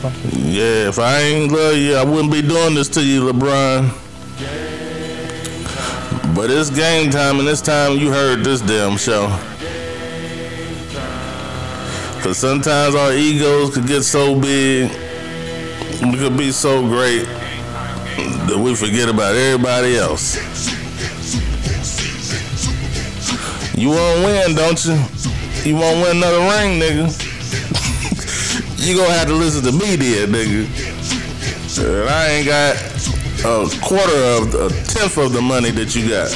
Yeah, if I ain't love you, I wouldn't be doing this to you, LeBron. But it's game time, and it's time you heard this damn show. Cause sometimes our egos could get so big, we could be so great that we forget about everybody else. You wanna win, don't you? You wanna win another ring, nigga? You gonna have to listen to me then, nigga. And I ain't got a quarter of, a tenth of the money that you got.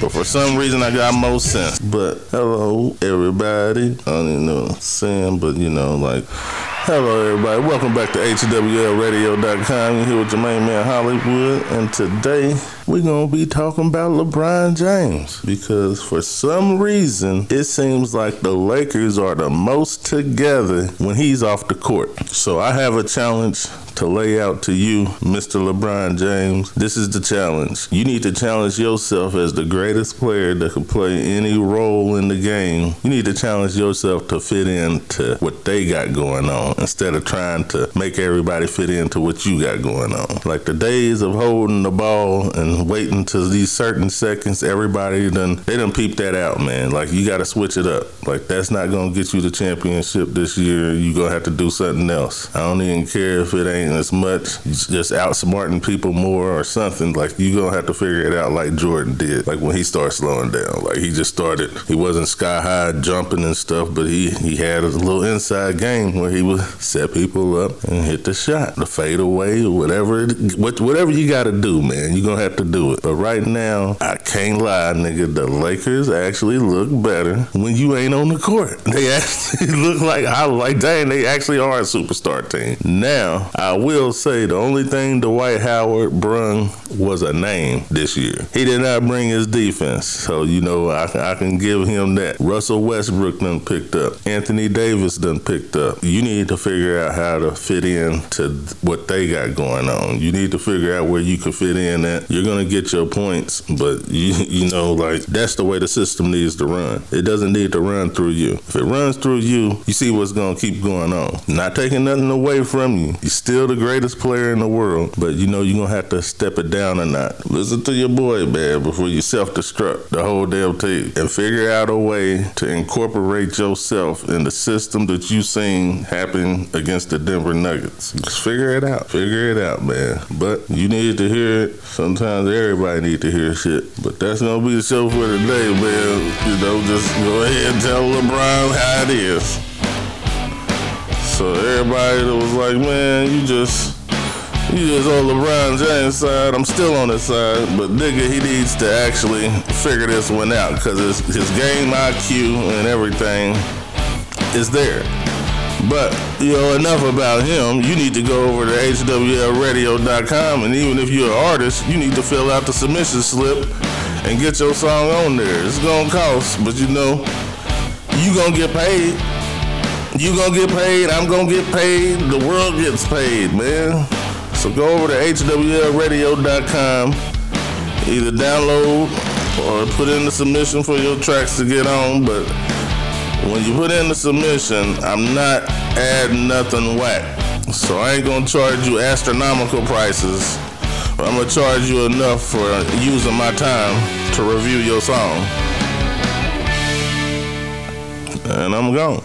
But for some reason, I got more sense. But hello, everybody. I don't even know what I'm saying, but you know, like, hello, everybody. Welcome back to HWLRadio.com. You're here with your main man, Hollywood. And today, we're going to be talking about LeBron James. Because for some reason, it seems like the Lakers are the most together when he's off the court. So I have a challenge to lay out to you, Mr. LeBron James. This is the challenge. You need to challenge yourself as the greatest player that can play any role in the game. You need to challenge yourself to fit into what they got going on instead of trying to make everybody fit into what you got going on. Like the days of holding the ball and waiting to these certain seconds, everybody done they done peep that out, man. Like you gotta switch it up. Like that's not gonna get you the championship this year. You gonna have to do something else. I don't even care if it ain't as much just outsmarting people more or something. Like you gonna have to figure it out like Jordan did. Like when he started slowing down. Like he just started. He wasn't sky high jumping and stuff, but he he had a little inside game where he would set people up and hit the shot, the fade away, or whatever. It, whatever you got to do, man. You gonna have to do it. But right now, I can't lie, nigga. The Lakers actually look better when you ain't on the court. They actually look like I like. Dang, they actually are a superstar team. Now I will say the only thing Dwight Howard brung was a name this year. He did not bring his defense, so you know I, I can give him that. Russell Westbrook done picked up. Anthony Davis done picked up. You need to figure out how to fit in to what they got going on. You need to figure out where you can fit in at. You're gonna get your points, but you you know like that's the way the system needs to run. It doesn't need to run through you. If it runs through you, you see what's gonna keep going on. Not taking nothing away from you. You still still the greatest player in the world, but you know you're gonna have to step it down or not. Listen to your boy, man, before you self-destruct the whole damn team, and figure out a way to incorporate yourself in the system that you seen happen against the Denver Nuggets. Just figure it out. Figure it out, man. But you need to hear it. Sometimes everybody need to hear shit. But that's gonna be the show for today, man. You know, just go ahead and tell LeBron how it is. So everybody that was like, man, you just you just on LeBron James side. I'm still on his side, but nigga, he needs to actually figure this one out because his game IQ and everything is there. But, you know, enough about him. You need to go over to HWLradio.com, and even if you're an artist, you need to fill out the submission slip and get your song on there. It's gonna cost, but you know, you gonna get paid. You gonna get paid, I'm gonna get paid, the world gets paid, man. So go over to HWLradio.com, either download or put in the submission for your tracks to get on. But when you put in the submission, I'm not adding nothing whack. So I ain't gonna charge you astronomical prices. but I'm gonna charge you enough for using my time to review your song. And I'm gone.